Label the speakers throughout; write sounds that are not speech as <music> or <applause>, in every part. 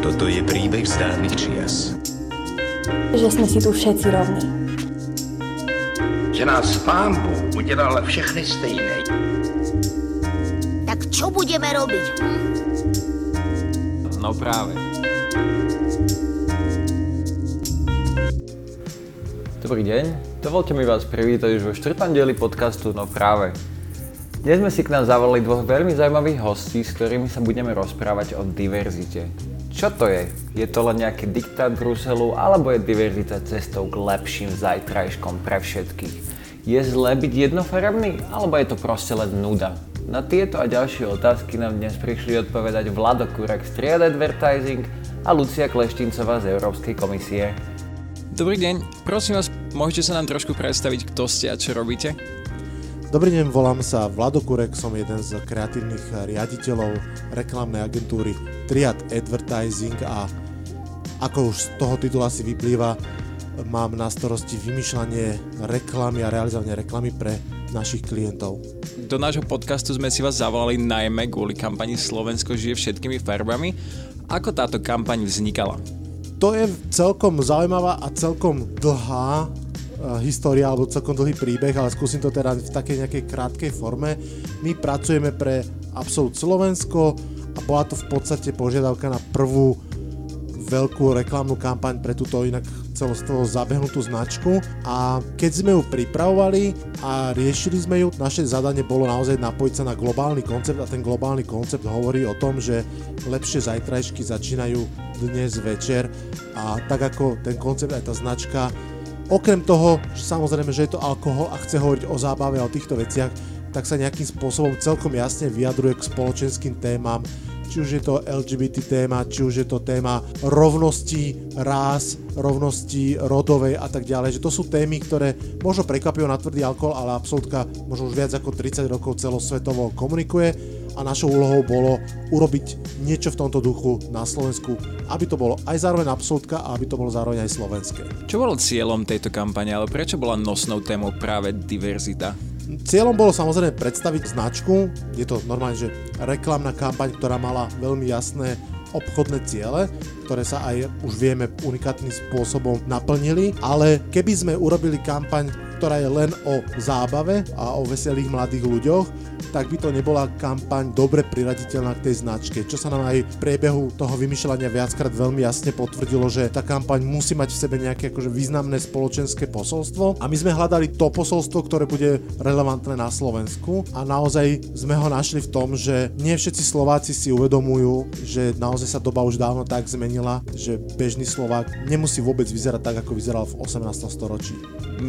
Speaker 1: Toto je príbeh z dávnych čias.
Speaker 2: Že sme si tu všetci rovní.
Speaker 3: Že nás pán Bůh udělal všechny stejné.
Speaker 4: Tak čo budeme robiť? Hm?
Speaker 5: No práve. Dobrý deň, dovolte mi vás privítať už vo štvrtom dieli podcastu No práve. Dnes sme si k nám zavolali dvoch veľmi zaujímavých hostí, s ktorými sa budeme rozprávať o diverzite. Čo to je? Je to len nejaký diktát Bruselu, alebo je diverzita cestou k lepším zajtrajškom pre všetkých? Je zlé byť jednofarebný, alebo je to proste len nuda? Na tieto a ďalšie otázky nám dnes prišli odpovedať Vlado Kurek z Triad Advertising a Lucia Kleštincová z Európskej komisie.
Speaker 6: Dobrý deň, prosím vás, môžete sa nám trošku predstaviť, kto ste a čo robíte?
Speaker 7: Dobrý deň, volám sa Vlado Kurek, som jeden z kreatívnych riaditeľov reklamnej agentúry Triad Advertising a ako už z toho titulu asi vyplýva, mám na starosti vymýšľanie reklamy a realizovanie reklamy pre našich klientov.
Speaker 6: Do nášho podcastu sme si vás zavolali najmä kvôli kampani Slovensko žije všetkými farbami. Ako táto kampaň vznikala?
Speaker 7: To je celkom zaujímavá a celkom dlhá história alebo celkom dlhý príbeh, ale skúsim to teda v takej nejakej krátkej forme. My pracujeme pre Absolut Slovensko a bola to v podstate požiadavka na prvú veľkú reklamnú kampaň pre túto inak celostovo zabehnutú značku a keď sme ju pripravovali a riešili sme ju, naše zadanie bolo naozaj napojiť sa na globálny koncept a ten globálny koncept hovorí o tom, že lepšie zajtrajšky začínajú dnes večer a tak ako ten koncept aj tá značka Okrem toho, že samozrejme, že je to alkohol a chce hovoriť o zábave a o týchto veciach, tak sa nejakým spôsobom celkom jasne vyjadruje k spoločenským témam, či už je to LGBT téma, či už je to téma rovnosti rás, rovnosti rodovej a tak ďalej, že to sú témy, ktoré možno prekvapujú na tvrdý alkohol, ale absolútka možno už viac ako 30 rokov celosvetovo komunikuje a našou úlohou bolo urobiť niečo v tomto duchu na Slovensku, aby to bolo aj zároveň absolútka a aby to bolo zároveň aj slovenské.
Speaker 6: Čo bolo cieľom tejto kampane, ale prečo bola nosnou témou práve diverzita?
Speaker 7: Cieľom bolo samozrejme predstaviť značku, je to normálne, že reklamná kampaň, ktorá mala veľmi jasné obchodné ciele, ktoré sa aj už vieme unikátnym spôsobom naplnili, ale keby sme urobili kampaň, ktorá je len o zábave a o veselých mladých ľuďoch, tak by to nebola kampaň dobre priraditeľná k tej značke, čo sa nám aj v priebehu toho vymýšľania viackrát veľmi jasne potvrdilo, že tá kampaň musí mať v sebe nejaké akože významné spoločenské posolstvo a my sme hľadali to posolstvo, ktoré bude relevantné na Slovensku a naozaj sme ho našli v tom, že nie všetci Slováci si uvedomujú, že naozaj sa doba už dávno tak zmenila, že bežný Slovák nemusí vôbec vyzerať tak, ako vyzeral v 18. storočí.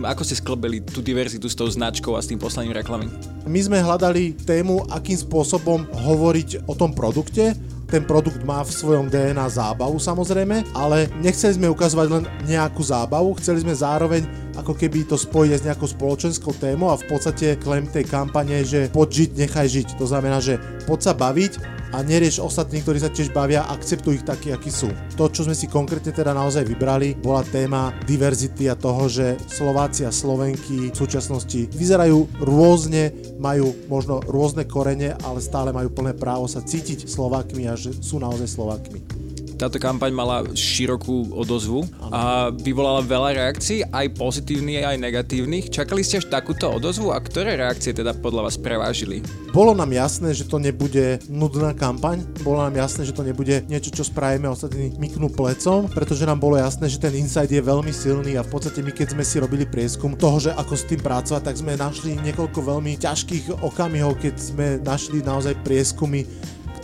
Speaker 6: Ako ste sklbili tú diverzitu s tou značkou a s tým poslaním reklamy?
Speaker 7: My sme hľadali tému, akým spôsobom hovoriť o tom produkte. Ten produkt má v svojom DNA zábavu samozrejme, ale nechceli sme ukazovať len nejakú zábavu, chceli sme zároveň ako keby to spojiť s nejakou spoločenskou témou a v podstate klem tej kampane, že poď žiť, nechaj žiť. To znamená, že poď sa baviť, a nerieš ostatní, ktorí sa tiež bavia, akceptuj ich takí, akí sú. To, čo sme si konkrétne teda naozaj vybrali, bola téma diverzity a toho, že Slováci a Slovenky v súčasnosti vyzerajú rôzne, majú možno rôzne korene, ale stále majú plné právo sa cítiť Slovákmi a že sú naozaj Slovákmi
Speaker 6: táto kampaň mala širokú odozvu a vyvolala veľa reakcií, aj pozitívnych, aj negatívnych. Čakali ste až takúto odozvu a ktoré reakcie teda podľa vás prevážili?
Speaker 7: Bolo nám jasné, že to nebude nudná kampaň, bolo nám jasné, že to nebude niečo, čo spravíme ostatní myknú plecom, pretože nám bolo jasné, že ten insight je veľmi silný a v podstate my keď sme si robili prieskum toho, že ako s tým pracovať, tak sme našli niekoľko veľmi ťažkých okamihov, keď sme našli naozaj prieskumy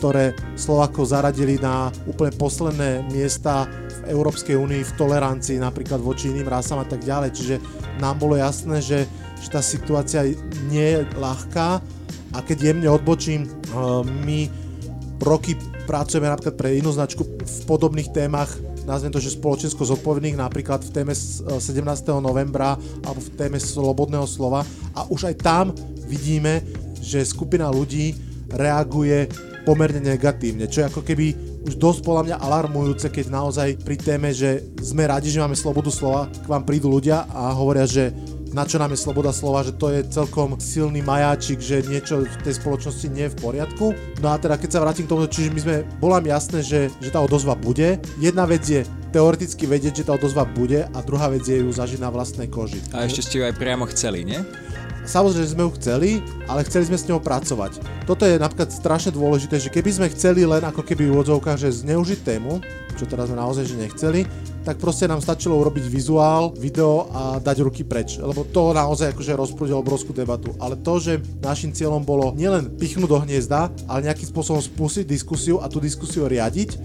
Speaker 7: ktoré Slovakov zaradili na úplne posledné miesta v Európskej únii v tolerancii napríklad voči iným rasám a tak ďalej. Čiže nám bolo jasné, že, že tá situácia nie je ľahká a keď jemne odbočím, eh, my roky pracujeme napríklad pre inú značku v podobných témach nazvem to, že spoločensko zodpovedných, napríklad v téme 17. novembra alebo v téme slobodného slova a už aj tam vidíme, že skupina ľudí reaguje pomerne negatívne, čo je ako keby už dosť podľa mňa alarmujúce, keď naozaj pri téme, že sme radi, že máme slobodu slova, k vám prídu ľudia a hovoria, že na čo nám je sloboda slova, že to je celkom silný majáčik, že niečo v tej spoločnosti nie je v poriadku. No a teda keď sa vrátim k tomu, čiže my sme, bolo nám jasné, že, že tá odozva bude. Jedna vec je teoreticky vedieť, že tá odozva bude a druhá vec je ju zažiť na vlastnej koži.
Speaker 6: A ešte ste ju aj priamo chceli, nie?
Speaker 7: Samozrejme, sme ju chceli, ale chceli sme s ňou pracovať. Toto je napríklad strašne dôležité, že keby sme chceli len ako keby v úvodzovkách, že zneužiť tému, čo teraz sme naozaj že nechceli, tak proste nám stačilo urobiť vizuál, video a dať ruky preč. Lebo to naozaj akože rozprúdilo obrovskú debatu. Ale to, že našim cieľom bolo nielen pichnúť do hniezda, ale nejakým spôsobom spustiť diskusiu a tú diskusiu riadiť,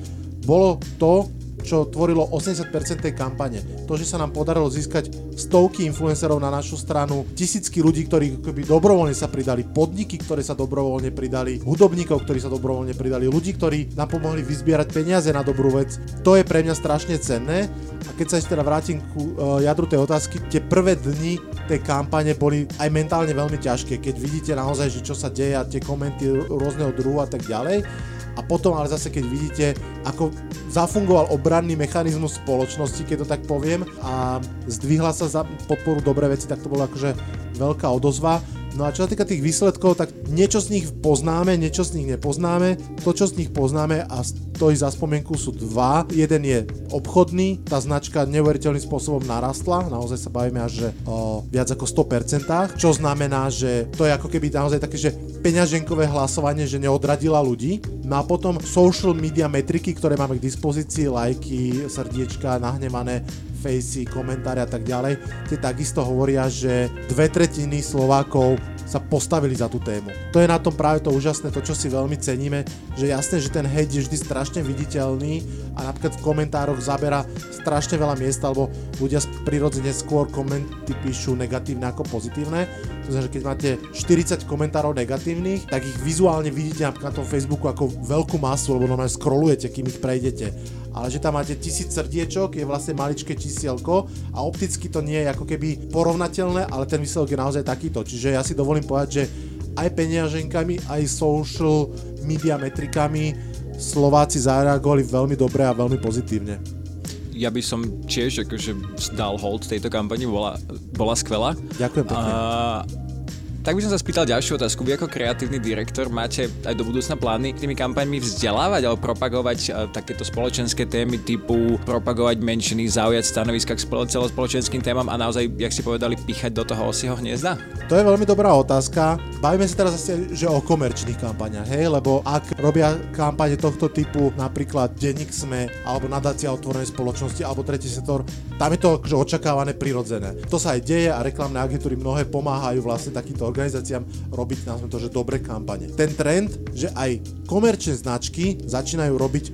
Speaker 7: bolo to, čo tvorilo 80% tej kampane. To, že sa nám podarilo získať stovky influencerov na našu stranu, tisícky ľudí, ktorí keby dobrovoľne sa pridali, podniky, ktoré sa dobrovoľne pridali, hudobníkov, ktorí sa dobrovoľne pridali, ľudí, ktorí nám pomohli vyzbierať peniaze na dobrú vec, to je pre mňa strašne cenné. A keď sa ešte teda vrátim ku uh, jadru tej otázky, tie prvé dni tej kampane boli aj mentálne veľmi ťažké, keď vidíte naozaj, že čo sa deje a tie komenty rôzneho druhu a tak ďalej a potom ale zase keď vidíte, ako zafungoval obranný mechanizmus spoločnosti, keď to tak poviem, a zdvihla sa za podporu dobré veci, tak to bola akože veľká odozva. No a čo sa týka tých výsledkov, tak niečo z nich poznáme, niečo z nich nepoznáme. To, čo z nich poznáme a stojí za spomienku sú dva. Jeden je obchodný, tá značka neuveriteľným spôsobom narastla, naozaj sa bavíme až že o viac ako 100%, čo znamená, že to je ako keby naozaj také, že peňaženkové hlasovanie, že neodradila ľudí. No a potom social media metriky, ktoré máme k dispozícii, lajky, srdiečka, nahnevané fejsy, komentáre a tak ďalej, tie takisto hovoria, že dve tretiny Slovákov sa postavili za tú tému. To je na tom práve to úžasné, to čo si veľmi ceníme, že jasné, že ten hate je vždy strašne viditeľný a napríklad v komentároch zabera strašne veľa miesta, alebo ľudia prirodzene skôr komenty píšu negatívne ako pozitívne. To znamená, že keď máte 40 komentárov negatívnych, tak ich vizuálne vidíte napríklad na tom Facebooku ako veľkú masu, lebo normálne scrollujete, kým ich prejdete ale že tam máte tisíc srdiečok, je vlastne maličké čísielko a opticky to nie je ako keby porovnateľné, ale ten výsledok je naozaj takýto. Čiže ja si dovolím povedať, že aj peňaženkami, aj social media metrikami Slováci zareagovali veľmi dobre a veľmi pozitívne
Speaker 6: ja by som tiež akože dal hold tejto kampani, bola, bola skvelá.
Speaker 7: Ďakujem pekne. A
Speaker 6: tak by som sa spýtal ďalšiu otázku. Vy ako kreatívny direktor máte aj do budúcna plány tými kampaňmi vzdelávať alebo propagovať uh, takéto spoločenské témy typu propagovať menšiny, zaujať stanoviska k celospoločenským témam a naozaj, jak si povedali, píchať do toho osieho hniezda?
Speaker 7: To je veľmi dobrá otázka. Bavíme sa teraz asi, že o komerčných kampaniach, hej, lebo ak robia kampane tohto typu, napríklad Denník Sme, alebo nadácia otvorenej spoločnosti, alebo tretí sektor, tam je to akože očakávané prirodzené. To sa aj deje a reklamné agentúry mnohé pomáhajú vlastne takýmto organizáciám robiť, nazvime to, že dobré kampane. Ten trend, že aj komerčné značky začínajú robiť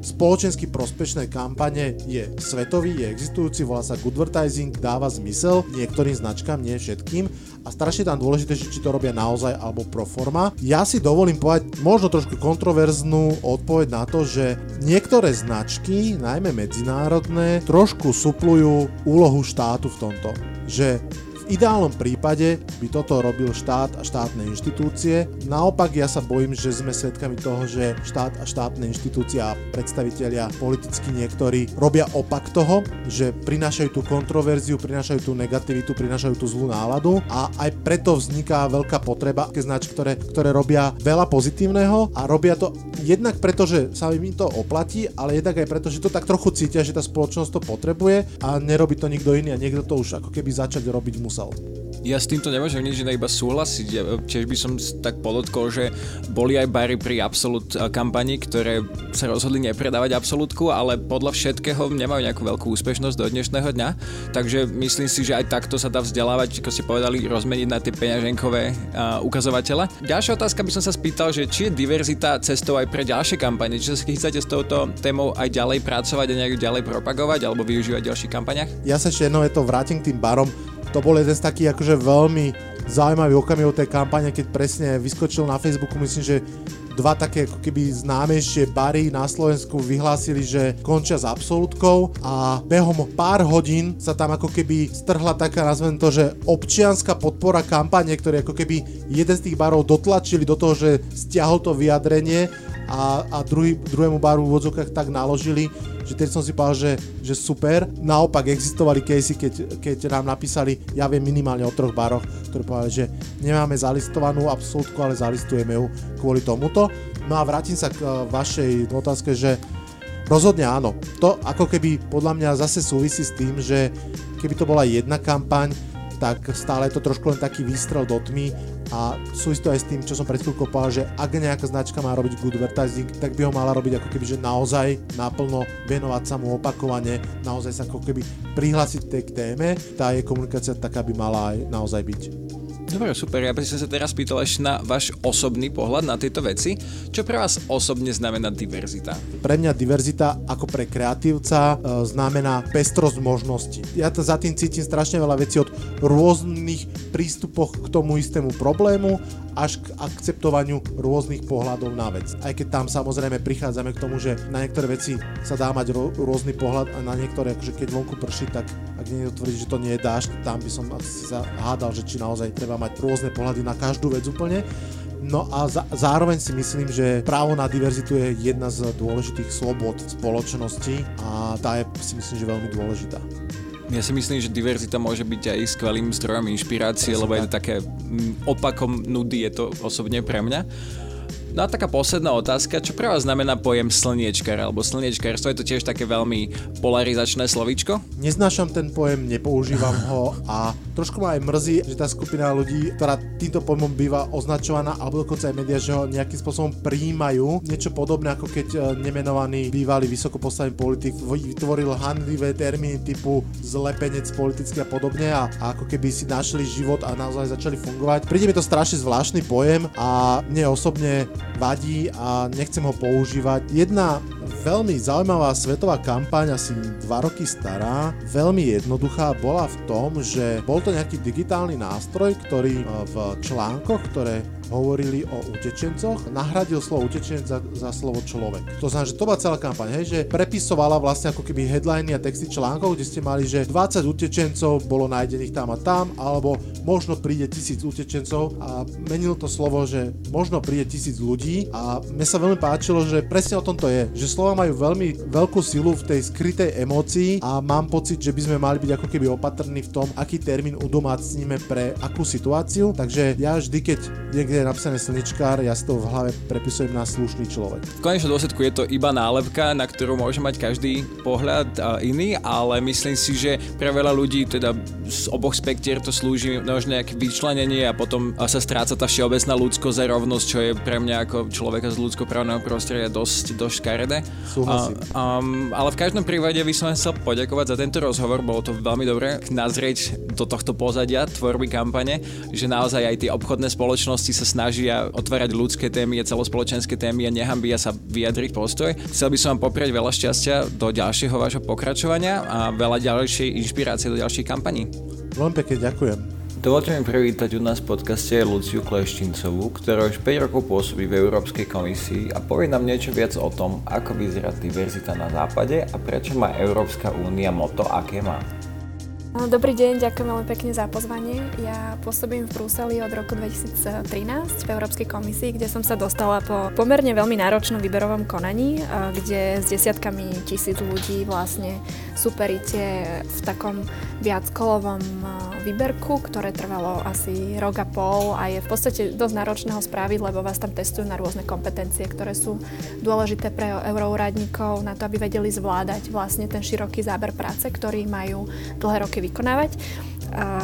Speaker 7: spoločensky prospešné kampane je svetový, je existujúci, volá sa Goodvertising, dáva zmysel niektorým značkám, nie všetkým a strašne tam dôležité, či to robia naozaj alebo pro forma. Ja si dovolím povedať možno trošku kontroverznú odpoveď na to, že niektoré značky, najmä medzinárodné, trošku suplujú úlohu štátu v tomto. Že ideálnom prípade by toto robil štát a štátne inštitúcie. Naopak ja sa bojím, že sme svedkami toho, že štát a štátne inštitúcie a predstavitelia politicky niektorí robia opak toho, že prinášajú tú kontroverziu, prinášajú tú negativitu, prinášajú tú zlú náladu a aj preto vzniká veľká potreba ke značky, ktoré, ktoré robia veľa pozitívneho a robia to jednak preto, že sa im to oplatí, ale jednak aj preto, že to tak trochu cítia, že tá spoločnosť to potrebuje a nerobí to nikto iný a niekto to už ako keby začať robiť musel musel.
Speaker 6: Ja s týmto nemôžem nič iné iba súhlasiť. Ja, tiež by som tak podotkol, že boli aj bary pri Absolut eh, kampani, ktoré sa rozhodli nepredávať Absolutku, ale podľa všetkého nemajú nejakú veľkú úspešnosť do dnešného dňa. Takže myslím si, že aj takto sa dá vzdelávať, ako ste povedali, rozmeniť na tie peňaženkové uh, ukazovatele. Ďalšia otázka by som sa spýtal, že či je diverzita cestou aj pre ďalšie kampane, či sa chcete s touto témou aj ďalej pracovať a nejak ďalej propagovať alebo využívať v ďalších kampaniach?
Speaker 7: Ja sa ešte jednou je to vrátim k tým barom to bol jeden z takých akože veľmi zaujímavý okamihov tej kampane, keď presne vyskočil na Facebooku, myslím, že dva také ako keby známejšie bary na Slovensku vyhlásili, že končia s absolútkou a behom pár hodín sa tam ako keby strhla taká, nazvem to, že občianská podpora kampane, ktoré ako keby jeden z tých barov dotlačili do toho, že stiahol to vyjadrenie a, a druhý, druhému baru v úvodzokách tak naložili, že teď som si povedal, že, že super. Naopak existovali casey, keď, keď nám napísali, ja viem minimálne o troch baroch, ktorí povedali, že nemáme zalistovanú absolútku, ale zalistujeme ju kvôli tomuto. No a vrátim sa k uh, vašej otázke, že rozhodne áno. To ako keby podľa mňa zase súvisí s tým, že keby to bola jedna kampaň, tak stále je to trošku len taký výstrel do tmy a súvisí to aj s tým, čo som pred chvíľkou povedal, že ak nejaká značka má robiť good advertising, tak by ho mala robiť ako keby, že naozaj naplno venovať sa mu opakovane, naozaj sa ako keby prihlásiť tej k téme, tá je komunikácia taká by mala aj naozaj byť.
Speaker 6: Dobre, super. Ja by som sa teraz pýtal ešte na váš osobný pohľad na tieto veci. Čo pre vás osobne znamená diverzita?
Speaker 7: Pre mňa diverzita ako pre kreatívca e, znamená pestrosť možností. Ja to za tým cítim strašne veľa vecí od rôznych prístupoch k tomu istému problému až k akceptovaniu rôznych pohľadov na vec. Aj keď tam samozrejme prichádzame k tomu, že na niektoré veci sa dá mať rô, rôzny pohľad a na niektoré, akože keď vonku prší, tak ak niekto tvrdí, že to dážď, tam by som asi sa hádal, že či naozaj treba mať rôzne pohľady na každú vec úplne. No a za, zároveň si myslím, že právo na diverzitu je jedna z dôležitých slobod spoločnosti a tá je si myslím, že veľmi dôležitá.
Speaker 6: Ja si myslím, že diverzita môže byť aj skvelým zdrojom inšpirácie, lebo je to také mm, opakom nudy, je to osobne pre mňa. No a taká posledná otázka, čo pre vás znamená pojem slniečkar alebo slniečkarstvo? Je to tiež také veľmi polarizačné slovíčko?
Speaker 7: Neznášam ten pojem, nepoužívam ho a trošku ma aj mrzí, že tá skupina ľudí, ktorá týmto pojmom býva označovaná, alebo dokonca aj médiá, že ho nejakým spôsobom prijímajú. Niečo podobné ako keď e, nemenovaný bývalý vysoko postavený politik vytvoril handlivé termíny typu zlepenec politický a podobne a, a ako keby si našli život a naozaj začali fungovať. Príde mi to strašne zvláštny pojem a mne osobne vadí a nechcem ho používať. Jedna veľmi zaujímavá svetová kampaň, asi 2 roky stará, veľmi jednoduchá, bola v tom, že bol to nejaký digitálny nástroj, ktorý v článkoch, ktoré hovorili o utečencoch, nahradil slovo utečenec za, za slovo človek. To znamená, že to bola celá kampaň, hej, že prepisovala vlastne ako keby headliny a texty článkov, kde ste mali, že 20 utečencov bolo nájdených tam a tam, alebo možno príde tisíc utečencov a menil to slovo, že možno príde tisíc ľudí a mne sa veľmi páčilo, že presne o tom to je, že slova majú veľmi veľkú silu v tej skrytej emócii a mám pocit, že by sme mali byť ako keby opatrní v tom, aký termín udomácníme pre akú situáciu, takže ja vždy, keď niekde je napísané slnečkár, ja si to v hlave prepisujem na slušný človek.
Speaker 6: V konečnom dôsledku je to iba nálepka, na ktorú môže mať každý pohľad iný, ale myslím si, že pre veľa ľudí teda z oboch spektier to slúži možno nejaké vyčlenenie a potom sa stráca tá všeobecná ľudskosť a rovnosť, čo je pre mňa ako človeka z ľudskoprávneho prostredia dosť, dosť škaredé.
Speaker 7: Súhlasím.
Speaker 6: um, ale v každom prípade by som chcel poďakovať za tento rozhovor, bolo to veľmi dobré nazrieť do tohto pozadia tvorby kampane, že naozaj aj tie obchodné spoločnosti sa snažia otvárať ľudské témy a celospoločenské témy a nehambia sa vyjadriť postoj. Chcel by som vám poprieť veľa šťastia do ďalšieho vášho pokračovania a veľa ďalšej inšpirácie do ďalších kampaní.
Speaker 7: Veľmi pekne ďakujem.
Speaker 5: Dovolte mi privítať u nás v podcaste Luciu Kleštincovú, ktorá už 5 rokov pôsobí v Európskej komisii a povie nám niečo viac o tom, ako vyzerá diverzita na západe a prečo má Európska únia moto, aké má.
Speaker 2: Dobrý deň, ďakujem veľmi pekne za pozvanie. Ja pôsobím v Bruseli od roku 2013 v Európskej komisii, kde som sa dostala po pomerne veľmi náročnom výberovom konaní, kde s desiatkami tisíc ľudí vlastne superíte v takom viackolovom výberku, ktoré trvalo asi rok a pol a je v podstate dosť náročné ho spraviť, lebo vás tam testujú na rôzne kompetencie, ktoré sú dôležité pre euroúradníkov na to, aby vedeli zvládať vlastne ten široký záber práce, ktorý majú dlhé roky vykonávať.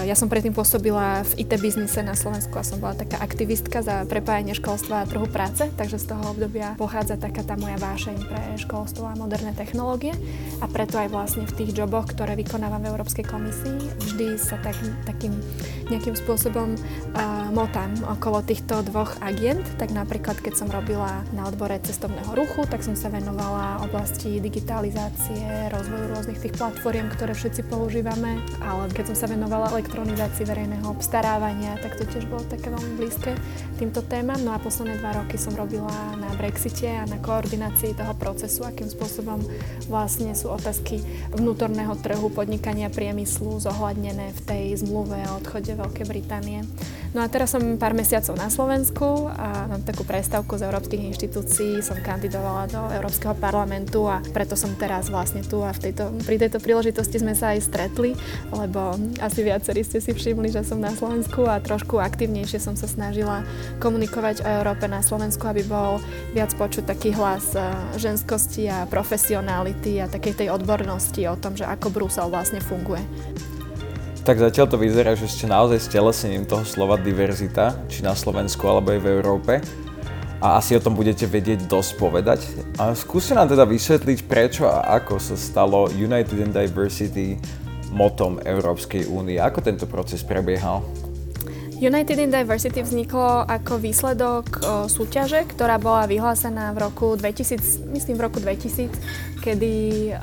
Speaker 2: Ja som predtým pôsobila v IT biznise na Slovensku a som bola taká aktivistka za prepájanie školstva a trhu práce, takže z toho obdobia pochádza taká tá moja vášeň pre školstvo a moderné technológie. A preto aj vlastne v tých joboch, ktoré vykonávam v Európskej komisii, vždy sa tak, takým nejakým spôsobom uh, motám okolo týchto dvoch agent, tak napríklad keď som robila na odbore cestovného ruchu, tak som sa venovala oblasti digitalizácie, rozvoju rôznych tých platform, ktoré všetci používame, ale keď som sa venovala venovala elektronizácii verejného obstarávania, tak to tiež bolo také veľmi blízke týmto témam. No a posledné dva roky som robila na Brexite a na koordinácii toho procesu, akým spôsobom vlastne sú otázky vnútorného trhu, podnikania priemyslu zohľadnené v tej zmluve o odchode Veľkej Británie. No a teraz som pár mesiacov na Slovensku a mám takú prestávku z európskych inštitúcií, som kandidovala do Európskeho parlamentu a preto som teraz vlastne tu a v tejto, pri tejto príležitosti sme sa aj stretli, lebo asi viacerí ste si všimli, že som na Slovensku a trošku aktívnejšie som sa snažila komunikovať o Európe na Slovensku, aby bol viac počuť taký hlas e, ženskosti a profesionality a takej tej odbornosti o tom, že ako Brusel vlastne funguje.
Speaker 5: Tak zatiaľ to vyzerá, že ste naozaj stelesením toho slova diverzita, či na Slovensku alebo aj v Európe. A asi o tom budete vedieť dosť povedať. A skúste nám teda vysvetliť, prečo a ako sa stalo United in Diversity motom Európskej únie. Ako tento proces prebiehal?
Speaker 2: United in Diversity vzniklo ako výsledok súťaže, ktorá bola vyhlásená v roku 2000, myslím v roku 2000, kedy o,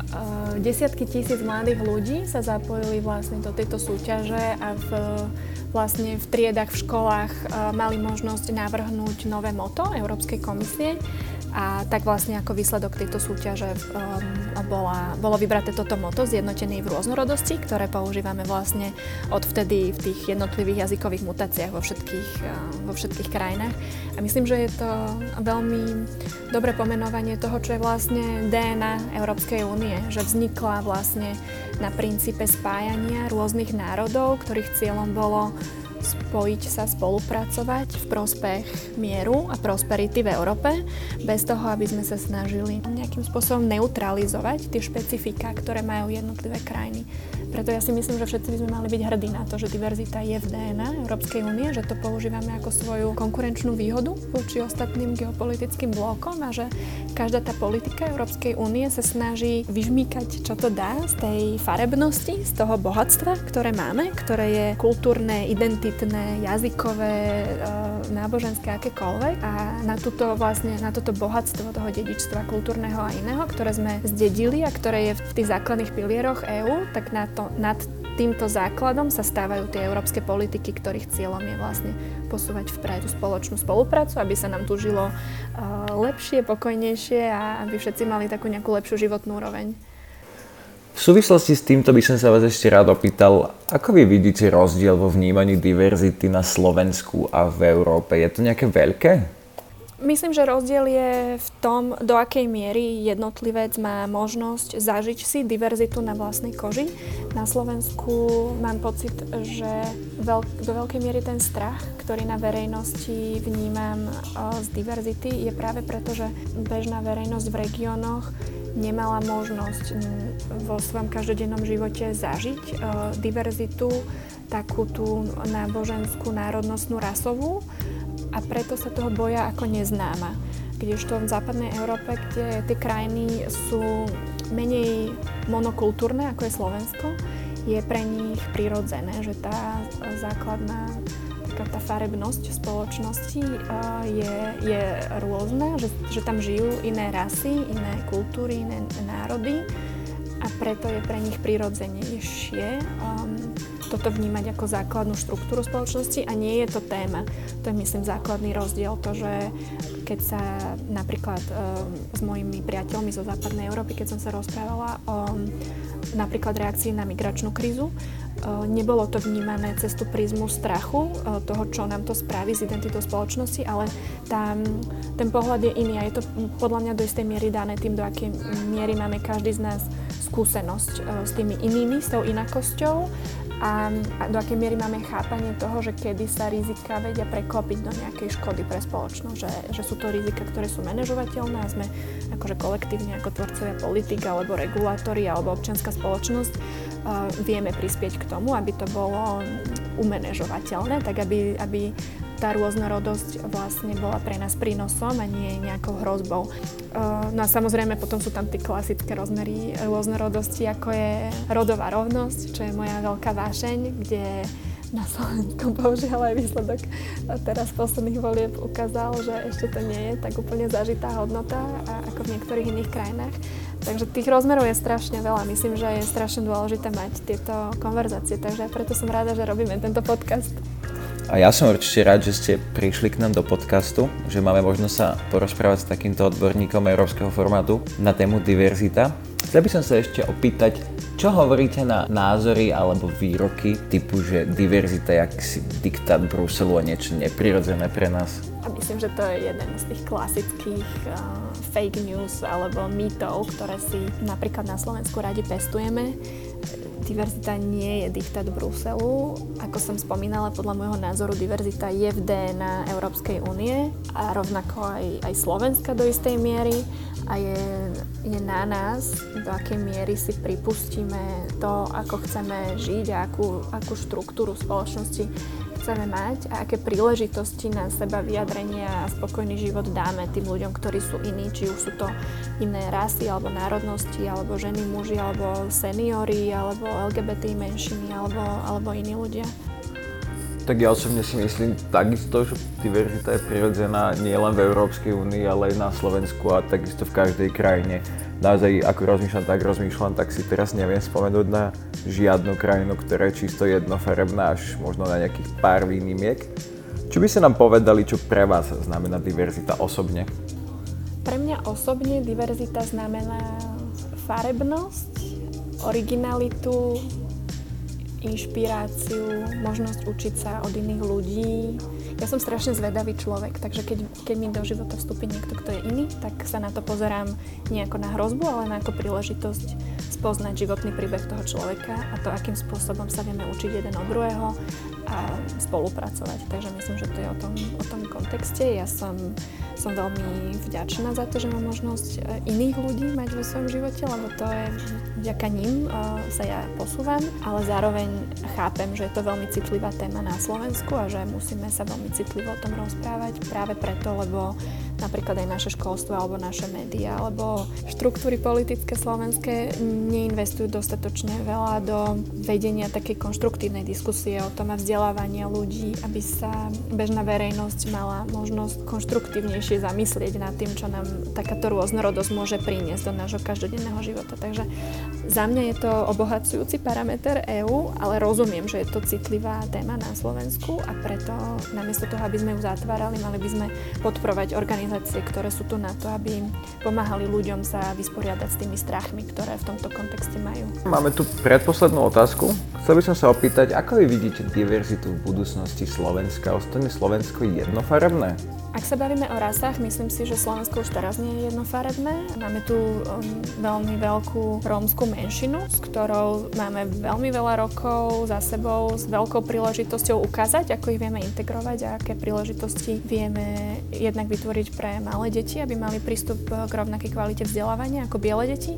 Speaker 2: desiatky tisíc mladých ľudí sa zapojili vlastne do tejto súťaže a v, vlastne v triedach, v školách mali možnosť navrhnúť nové moto Európskej komisie a tak vlastne ako výsledok tejto súťaže um, bola, bolo vybraté toto moto zjednotený v rôznorodosti, ktoré používame vlastne od vtedy v tých jednotlivých jazykových mutáciách vo všetkých, uh, vo všetkých krajinách. A myslím, že je to veľmi dobré pomenovanie toho, čo je vlastne DNA Európskej únie, že vznikla vlastne na princípe spájania rôznych národov, ktorých cieľom bolo spojiť sa, spolupracovať v prospech mieru a prosperity v Európe, bez toho, aby sme sa snažili nejakým spôsobom neutralizovať tie špecifika, ktoré majú jednotlivé krajiny. Preto ja si myslím, že všetci by sme mali byť hrdí na to, že diverzita je v DNA Európskej únie, že to používame ako svoju konkurenčnú výhodu voči ostatným geopolitickým blokom a že každá tá politika Európskej únie sa snaží vyžmýkať, čo to dá z tej farebnosti, z toho bohatstva, ktoré máme, ktoré je kultúrne, identitné, jazykové, náboženské, akékoľvek. A na, túto, vlastne, na toto bohatstvo toho dedičstva kultúrneho a iného, ktoré sme zdedili a ktoré je v tých základných pilieroch EÚ, tak na to nad týmto základom sa stávajú tie európske politiky, ktorých cieľom je vlastne posúvať vpred spoločnú spoluprácu, aby sa nám tu žilo uh, lepšie, pokojnejšie a aby všetci mali takú nejakú lepšiu životnú úroveň.
Speaker 5: V súvislosti s týmto by som sa vás ešte rád opýtal, ako vy vidíte rozdiel vo vnímaní diverzity na Slovensku a v Európe? Je to nejaké veľké?
Speaker 2: Myslím, že rozdiel je v tom, do akej miery jednotlivec má možnosť zažiť si diverzitu na vlastnej koži. Na Slovensku mám pocit, že veľk, do veľkej miery ten strach, ktorý na verejnosti vnímam z diverzity, je práve preto, že bežná verejnosť v regiónoch nemala možnosť vo svojom každodennom živote zažiť diverzitu, takú tú náboženskú, národnostnú, rasovú a preto sa toho boja ako neznáma. Kdežto v západnej Európe, kde tie krajiny sú menej monokultúrne, ako je Slovensko, je pre nich prirodzené, že tá základná taká tá farebnosť v spoločnosti je, je rôzna, že, že tam žijú iné rasy, iné kultúry, iné národy a preto je pre nich prirodzenejšie um, toto vnímať ako základnú štruktúru spoločnosti a nie je to téma. To je myslím základný rozdiel, to, že keď sa napríklad um, s mojimi priateľmi zo západnej Európy, keď som sa rozprávala o napríklad reakcii na migračnú krízu, uh, nebolo to vnímané cez tú prízmu strachu, toho, čo nám to spraví s identitou spoločnosti, ale tam, ten pohľad je iný a je to podľa mňa do istej miery dané tým, do akej miery máme každý z nás skúsenosť s tými inými, s tou inakosťou a, a do akej miery máme chápanie toho, že kedy sa rizika vedia preklopiť do nejakej škody pre spoločnosť, že, že sú to rizika, ktoré sú manažovateľné a sme akože kolektívne ako tvorcovia politika alebo regulátori alebo občianská spoločnosť uh, vieme prispieť k tomu, aby to bolo umanežovateľné, tak aby, aby tá rôznorodosť vlastne bola pre nás prínosom a nie nejakou hrozbou. No a samozrejme potom sú tam tie klasické rozmery rôznorodosti, ako je rodová rovnosť, čo je moja veľká vášeň, kde na Slovensku. <laughs> Bohužiaľ aj výsledok teraz posledných volieb ukázal, že ešte to nie je tak úplne zažitá hodnota ako v niektorých iných krajinách. Takže tých rozmerov je strašne veľa. Myslím, že je strašne dôležité mať tieto konverzácie. Takže preto som rada, že robíme tento podcast.
Speaker 5: A ja som určite rád, že ste prišli k nám do podcastu, že máme možnosť sa porozprávať s takýmto odborníkom európskeho formátu na tému diverzita. Chcel by som sa ešte opýtať, čo hovoríte na názory alebo výroky typu, že diverzita je akýsi diktát Bruselu a niečo neprirodzené pre nás?
Speaker 2: A myslím, že to je jeden z tých klasických uh, fake news alebo mýtov, ktoré si napríklad na Slovensku radi pestujeme diverzita nie je diktát Bruselu. Ako som spomínala, podľa môjho názoru diverzita je v DNA Európskej únie a rovnako aj, aj Slovenska do istej miery a je, je na nás, do akej miery si pripustíme to, ako chceme žiť a akú, akú štruktúru spoločnosti chceme mať a aké príležitosti na seba vyjadrenia a spokojný život dáme tým ľuďom, ktorí sú iní, či už sú to iné rasy alebo národnosti, alebo ženy, muži, alebo seniory, alebo LGBT menšiny, alebo, alebo iní ľudia.
Speaker 5: Tak ja osobne si myslím takisto, že diverzita je prirodzená nielen v Európskej únii, ale aj na Slovensku a takisto v každej krajine. Naozaj, ako rozmýšľam, tak rozmýšľam, tak si teraz neviem spomenúť na žiadnu krajinu, ktorá je čisto jednofarebná, až možno na nejakých pár výnimiek. Čo by ste nám povedali, čo pre vás znamená diverzita osobne?
Speaker 2: Pre mňa osobne diverzita znamená farebnosť, originalitu, inšpiráciu, možnosť učiť sa od iných ľudí. Ja som strašne zvedavý človek, takže keď, keď mi do života vstúpi niekto, kto je iný, tak sa na to pozerám nie ako na hrozbu, ale na ako príležitosť spoznať životný príbeh toho človeka a to, akým spôsobom sa vieme učiť jeden od druhého a spolupracovať. Takže myslím, že to je o tom, o tom kontexte. Ja som som veľmi vďačná za to, že mám možnosť e, iných ľudí mať vo svojom živote, lebo to je vďaka ním sa ja posúvam, ale zároveň chápem, že je to veľmi citlivá téma na Slovensku a že musíme sa veľmi citlivo o tom rozprávať práve preto, lebo napríklad aj naše školstvo alebo naše médiá alebo štruktúry politické slovenské neinvestujú dostatočne veľa do vedenia takej konštruktívnej diskusie o tom a vzdelávania ľudí, aby sa bežná verejnosť mala možnosť konštruktívnejšie zamyslieť nad tým, čo nám takáto rôznorodosť môže priniesť do nášho každodenného života. Takže za mňa je to obohacujúci parameter EÚ, ale rozumiem, že je to citlivá téma na Slovensku a preto namiesto toho, aby sme ju zatvárali, mali by sme podporovať organizácie organizácie, ktoré sú tu na to, aby pomáhali ľuďom sa vysporiadať s tými strachmi, ktoré v tomto kontexte majú.
Speaker 5: Máme tu predposlednú otázku. Chcel by som sa opýtať, ako vy vidíte diverzitu v budúcnosti Slovenska? Ostane Slovensko jednofarebné?
Speaker 2: Ak sa bavíme o rasách, myslím si, že Slovensko už teraz nie je jednofarebné. Máme tu um, veľmi veľkú rómskú menšinu, s ktorou máme veľmi veľa rokov za sebou, s veľkou príležitosťou ukázať, ako ich vieme integrovať a aké príležitosti vieme jednak vytvoriť pre malé deti, aby mali prístup k rovnakej kvalite vzdelávania ako biele deti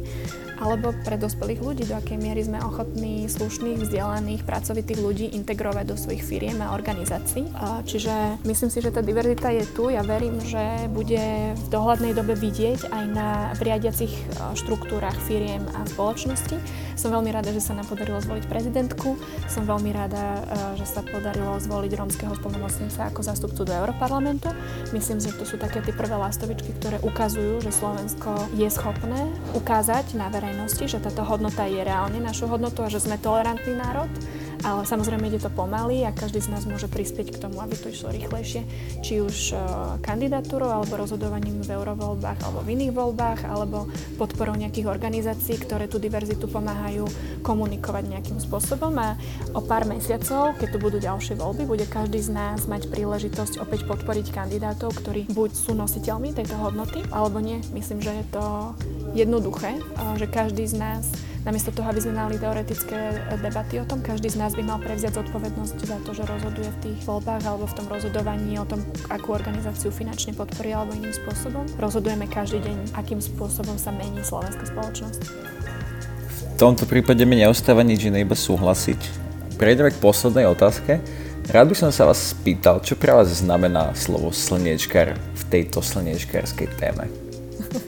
Speaker 2: alebo pre dospelých ľudí, do akej miery sme ochotní slušných, vzdelaných, pracovitých ľudí integrovať do svojich firiem a organizácií. Čiže myslím si, že tá diverzita je tu. Ja verím, že bude v dohľadnej dobe vidieť aj na riadiacich štruktúrach firiem a spoločnosti. Som veľmi rada, že sa nám podarilo zvoliť prezidentku. Som veľmi rada, že sa podarilo zvoliť rómskeho spolnomocnica ako zástupcu do Európarlamentu. Myslím, že to sú také tie prvé lastovičky, ktoré ukazujú, že Slovensko je schopné ukázať na verejnosti verejnosti, že táto hodnota je reálne našou hodnotou a že sme tolerantný národ, ale samozrejme ide to pomaly a každý z nás môže prispieť k tomu, aby to išlo rýchlejšie, či už e, kandidatúrou alebo rozhodovaním v eurovoľbách alebo v iných voľbách, alebo podporou nejakých organizácií, ktoré tú diverzitu pomáhajú komunikovať nejakým spôsobom. A o pár mesiacov, keď tu budú ďalšie voľby, bude každý z nás mať príležitosť opäť podporiť kandidátov, ktorí buď sú nositeľmi tejto hodnoty, alebo nie. Myslím, že je to jednoduché, že každý z nás, namiesto toho, aby sme mali teoretické debaty o tom, každý z nás by mal prevziať zodpovednosť za to, že rozhoduje v tých voľbách alebo v tom rozhodovaní o tom, akú organizáciu finančne podporí alebo iným spôsobom. Rozhodujeme každý deň, akým spôsobom sa mení slovenská spoločnosť.
Speaker 5: V tomto prípade mi neostáva nič iné, iba súhlasiť. Prejdeme k poslednej otázke. Rád by som sa vás spýtal, čo pre vás znamená slovo slniečkar v tejto slniečkarskej téme? <laughs>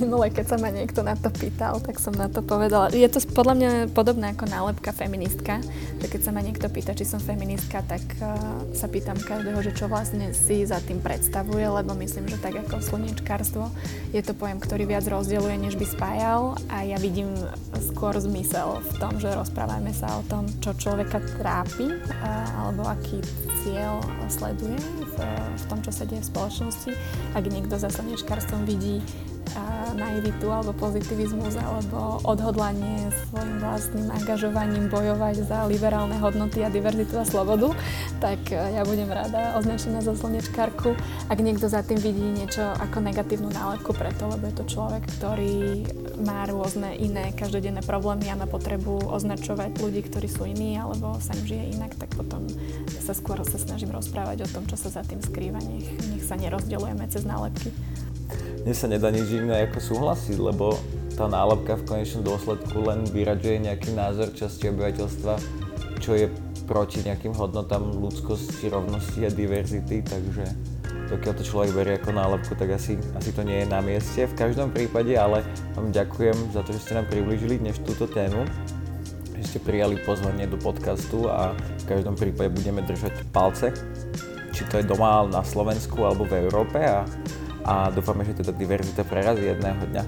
Speaker 2: minule, keď sa ma niekto na to pýtal, tak som na to povedala. Je to podľa mňa podobné ako nálepka feministka, že keď sa ma niekto pýta, či som feministka, tak uh, sa pýtam každého, že čo vlastne si za tým predstavuje, lebo myslím, že tak ako slnečkárstvo je to pojem, ktorý viac rozdieluje, než by spájal a ja vidím skôr zmysel v tom, že rozprávame sa o tom, čo človeka trápi uh, alebo aký cieľ sleduje v, v tom, čo sa deje v spoločnosti. Ak niekto za slnečkárstvom vidí naivitu alebo pozitivizmus alebo odhodlanie svojim vlastným angažovaním bojovať za liberálne hodnoty a diverzitu a slobodu, tak e, ja budem rada označená za slnečkárku. Ak niekto za tým vidí niečo ako negatívnu nálepku preto, lebo je to človek, ktorý má rôzne iné každodenné problémy a má potrebu označovať ľudí, ktorí sú iní alebo sa im žije inak, tak potom sa skôr sa snažím rozprávať o tom, čo sa za tým skrýva. Nech, nech sa nerozdeľujeme cez nálepky
Speaker 5: mne sa nedá nič iné ako súhlasiť, lebo tá nálepka v konečnom dôsledku len vyraďuje nejaký názor časti obyvateľstva, čo je proti nejakým hodnotám ľudskosti, rovnosti a diverzity, takže dokiaľ to človek berie ako nálepku, tak asi, asi to nie je na mieste. V každom prípade ale vám ďakujem za to, že ste nám priblížili dnes túto tému, že ste prijali pozvanie do podcastu a v každom prípade budeme držať palce, či to je doma na Slovensku alebo v Európe a a dúfame, že teda diverzita prerazí jedného dňa.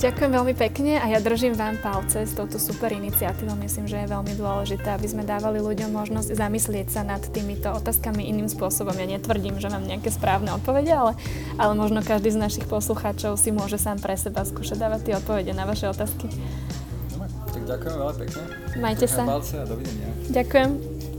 Speaker 2: Ďakujem veľmi pekne a ja držím vám palce s touto super iniciatívou. Myslím, že je veľmi dôležité, aby sme dávali ľuďom možnosť zamyslieť sa nad týmito otázkami iným spôsobom. Ja netvrdím, že mám nejaké správne odpovede, ale, ale možno každý z našich poslucháčov si môže sám pre seba skúšať dávať tie odpovede na vaše otázky.
Speaker 6: tak ďakujem veľmi pekne.
Speaker 2: Majte sa.
Speaker 6: Palce a dovidenia.
Speaker 2: Ďakujem.